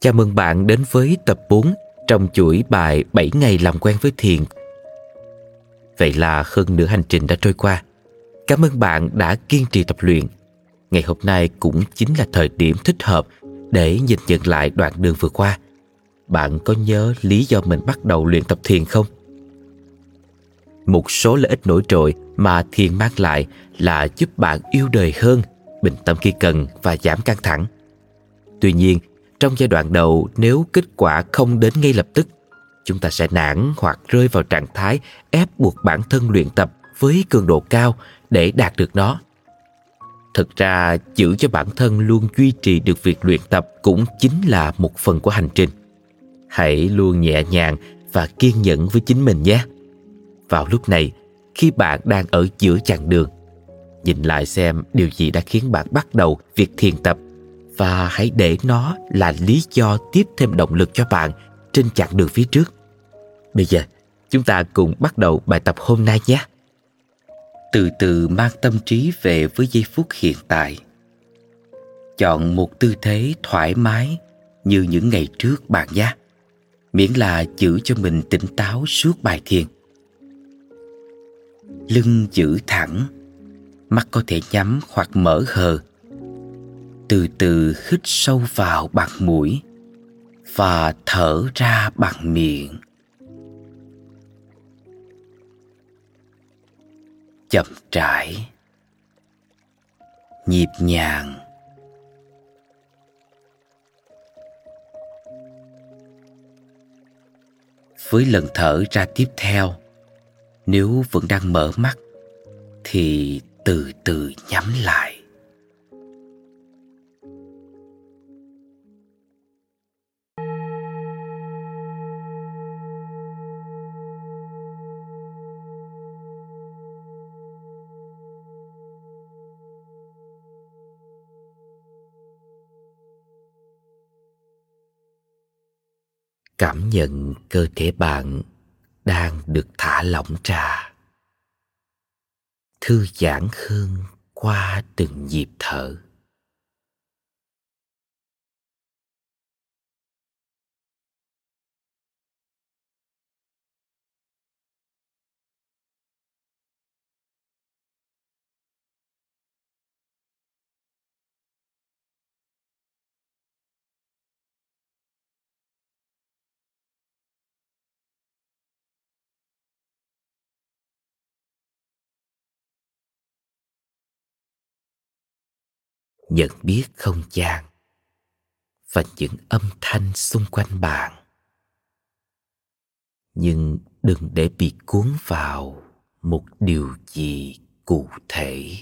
Chào mừng bạn đến với tập 4 trong chuỗi bài 7 ngày làm quen với thiền. Vậy là hơn nửa hành trình đã trôi qua. Cảm ơn bạn đã kiên trì tập luyện. Ngày hôm nay cũng chính là thời điểm thích hợp để nhìn nhận lại đoạn đường vừa qua. Bạn có nhớ lý do mình bắt đầu luyện tập thiền không? Một số lợi ích nổi trội mà thiền mang lại là giúp bạn yêu đời hơn, bình tâm khi cần và giảm căng thẳng. Tuy nhiên, trong giai đoạn đầu nếu kết quả không đến ngay lập tức, chúng ta sẽ nản hoặc rơi vào trạng thái ép buộc bản thân luyện tập với cường độ cao để đạt được nó. Thực ra, giữ cho bản thân luôn duy trì được việc luyện tập cũng chính là một phần của hành trình. Hãy luôn nhẹ nhàng và kiên nhẫn với chính mình nhé. Vào lúc này, khi bạn đang ở giữa chặng đường, nhìn lại xem điều gì đã khiến bạn bắt đầu việc thiền tập và hãy để nó là lý do tiếp thêm động lực cho bạn trên chặng đường phía trước. Bây giờ, chúng ta cùng bắt đầu bài tập hôm nay nhé. Từ từ mang tâm trí về với giây phút hiện tại. Chọn một tư thế thoải mái như những ngày trước bạn nhé. Miễn là giữ cho mình tỉnh táo suốt bài thiền. Lưng giữ thẳng, mắt có thể nhắm hoặc mở hờ từ từ hít sâu vào bằng mũi và thở ra bằng miệng. Chậm rãi, nhịp nhàng. Với lần thở ra tiếp theo, nếu vẫn đang mở mắt thì từ từ nhắm lại. Cảm nhận cơ thể bạn đang được thả lỏng ra. Thư giãn hơn qua từng nhịp thở. Nhận biết không gian và những âm thanh xung quanh bạn. Nhưng đừng để bị cuốn vào một điều gì cụ thể.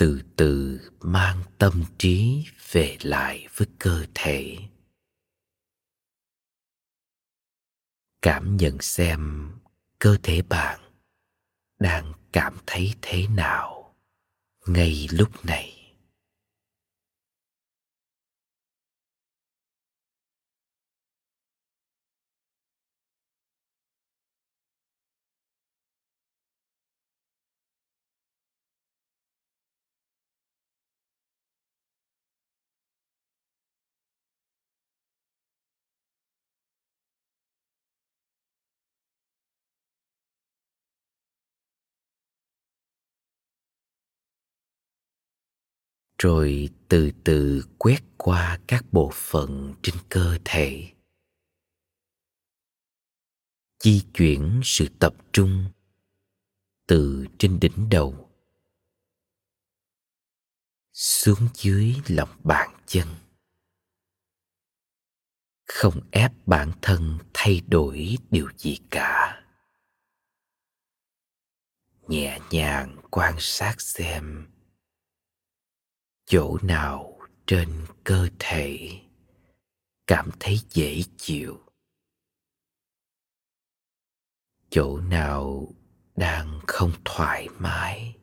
Từ từ mang tâm trí về lại với cơ thể. Cảm nhận xem cơ thể bạn đang cảm thấy thế nào ngay lúc này. Rồi từ từ quét qua các bộ phận trên cơ thể. Di chuyển sự tập trung từ trên đỉnh đầu xuống dưới lòng bàn chân. Không ép bản thân thay đổi điều gì cả. Nhẹ nhàng quan sát xem chỗ nào trên cơ thể? Cảm thấy dễ chịu. Chỗ nào đang không thoải mái?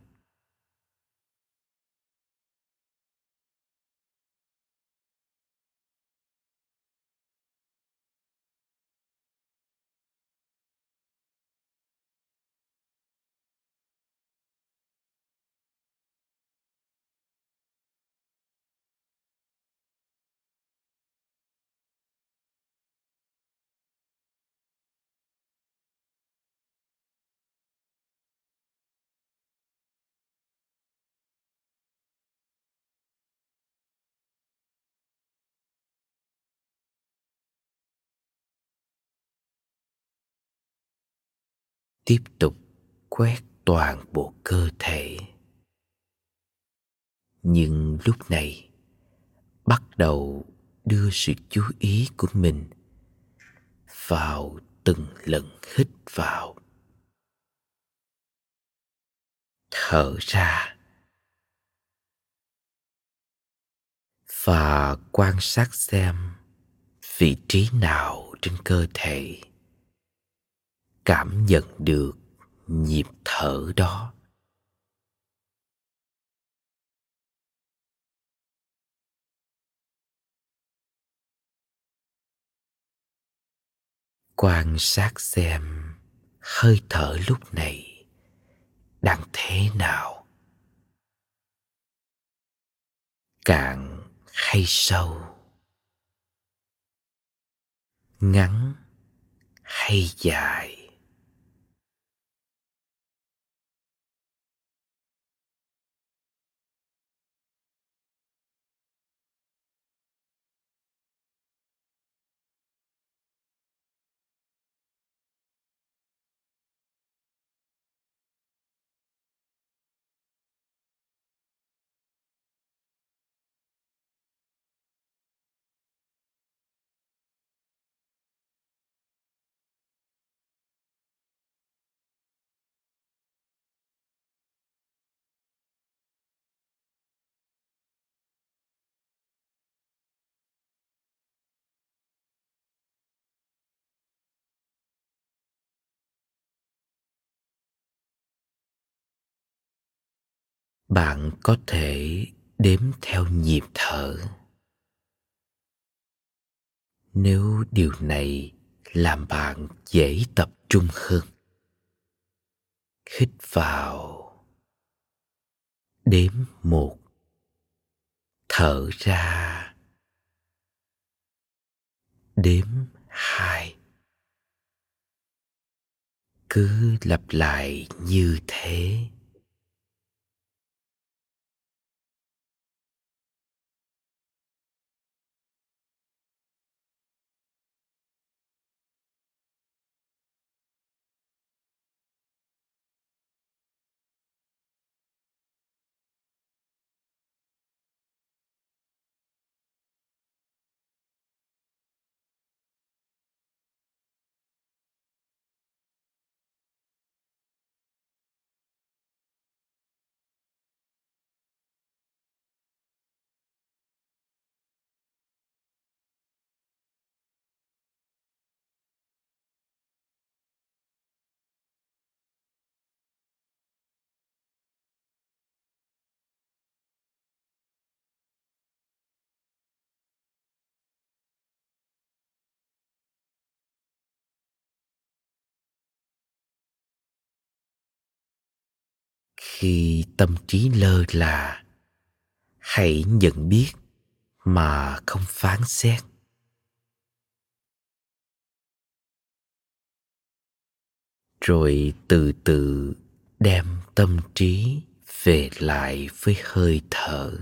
Tiếp tục quét toàn bộ cơ thể. Nhưng lúc này, bắt đầu đưa sự chú ý của mình vào từng lần hít vào. Thở ra. Và quan sát xem vị trí nào trên cơ thể cảm nhận được nhịp thở đó. Quan sát xem hơi thở lúc này đang thế nào. Cạn hay sâu. Ngắn hay dài. Bạn có thể đếm theo nhịp thở. Nếu điều này làm bạn dễ tập trung hơn, hít vào, đếm một, thở ra, đếm hai. Cứ lặp lại như thế. Khi tâm trí lơ là, hãy nhận biết mà không phán xét. Rồi từ từ đem tâm trí về lại với hơi thở.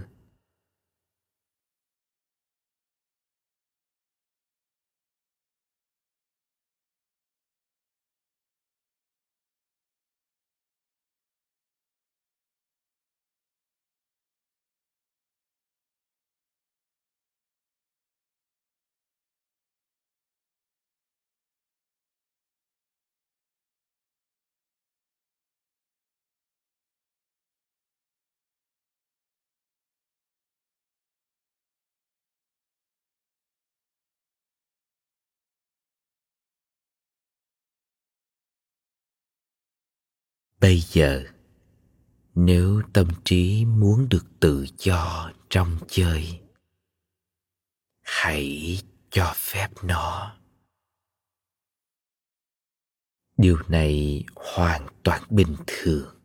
Bây giờ, nếu tâm trí muốn được tự do trong chơi, hãy cho phép nó. Điều này hoàn toàn bình thường.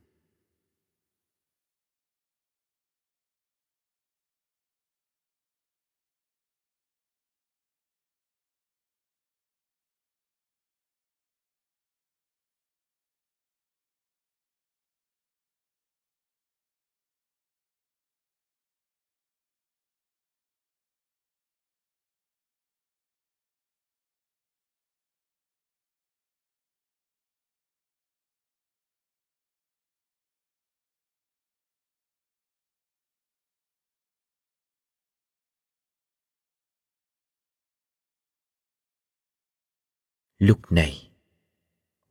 Lúc này,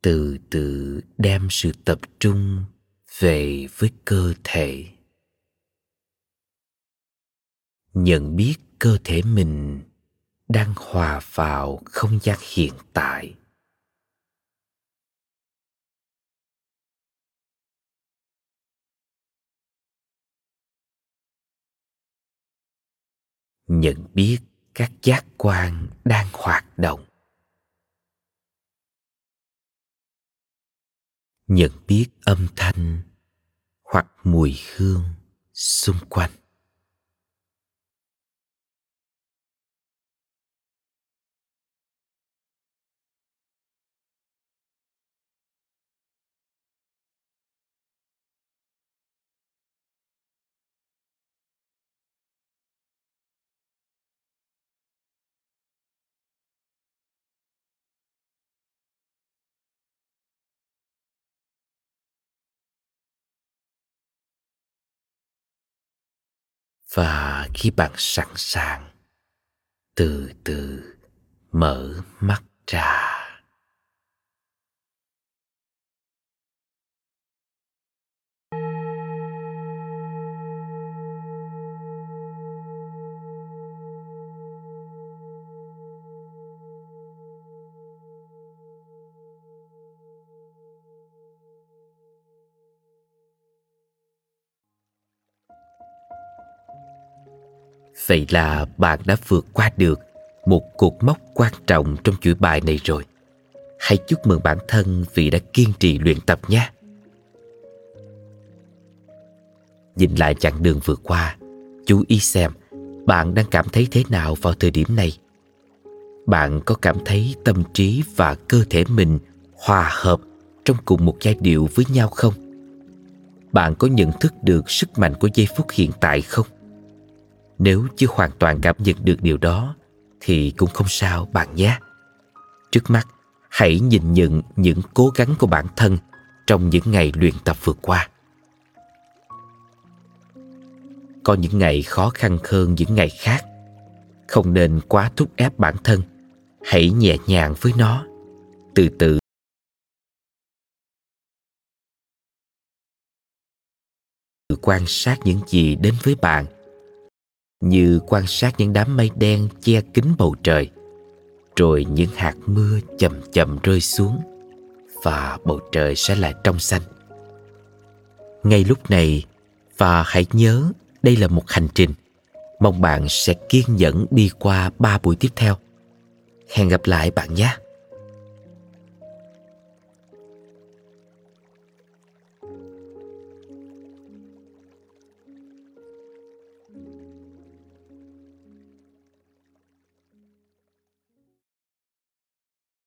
từ từ đem sự tập trung về với cơ thể. Nhận biết cơ thể mình đang hòa vào không gian hiện tại. Nhận biết các giác quan đang hoạt động. Nhận biết âm thanh hoặc mùi hương xung quanh. Và khi bạn sẵn sàng từ từ mở mắt ra. Vậy là bạn đã vượt qua được một cột mốc quan trọng trong chuỗi bài này rồi. Hãy chúc mừng bản thân vì đã kiên trì luyện tập nhé. Nhìn lại chặng đường vừa qua, chú ý xem bạn đang cảm thấy thế nào vào thời điểm này. Bạn có cảm thấy tâm trí và cơ thể mình hòa hợp trong cùng một giai điệu với nhau không? Bạn có nhận thức được sức mạnh của giây phút hiện tại không? Nếu chưa hoàn toàn cảm nhận được điều đó, Thì cũng không sao bạn nhé. Trước mắt, Hãy nhìn nhận những cố gắng của bản thân Trong những ngày luyện tập vừa qua. Có những ngày khó khăn hơn những ngày khác. Không nên quá thúc ép bản thân. Hãy nhẹ nhàng với nó. Từ từ. Quan sát những gì đến với bạn như quan sát những đám mây đen che kín bầu trời, rồi những hạt mưa chậm chậm rơi xuống và bầu trời sẽ lại trong xanh. Ngay lúc này, và hãy nhớ đây là một hành trình. Mong bạn sẽ kiên nhẫn đi qua ba buổi tiếp theo. Hẹn gặp lại bạn nhé!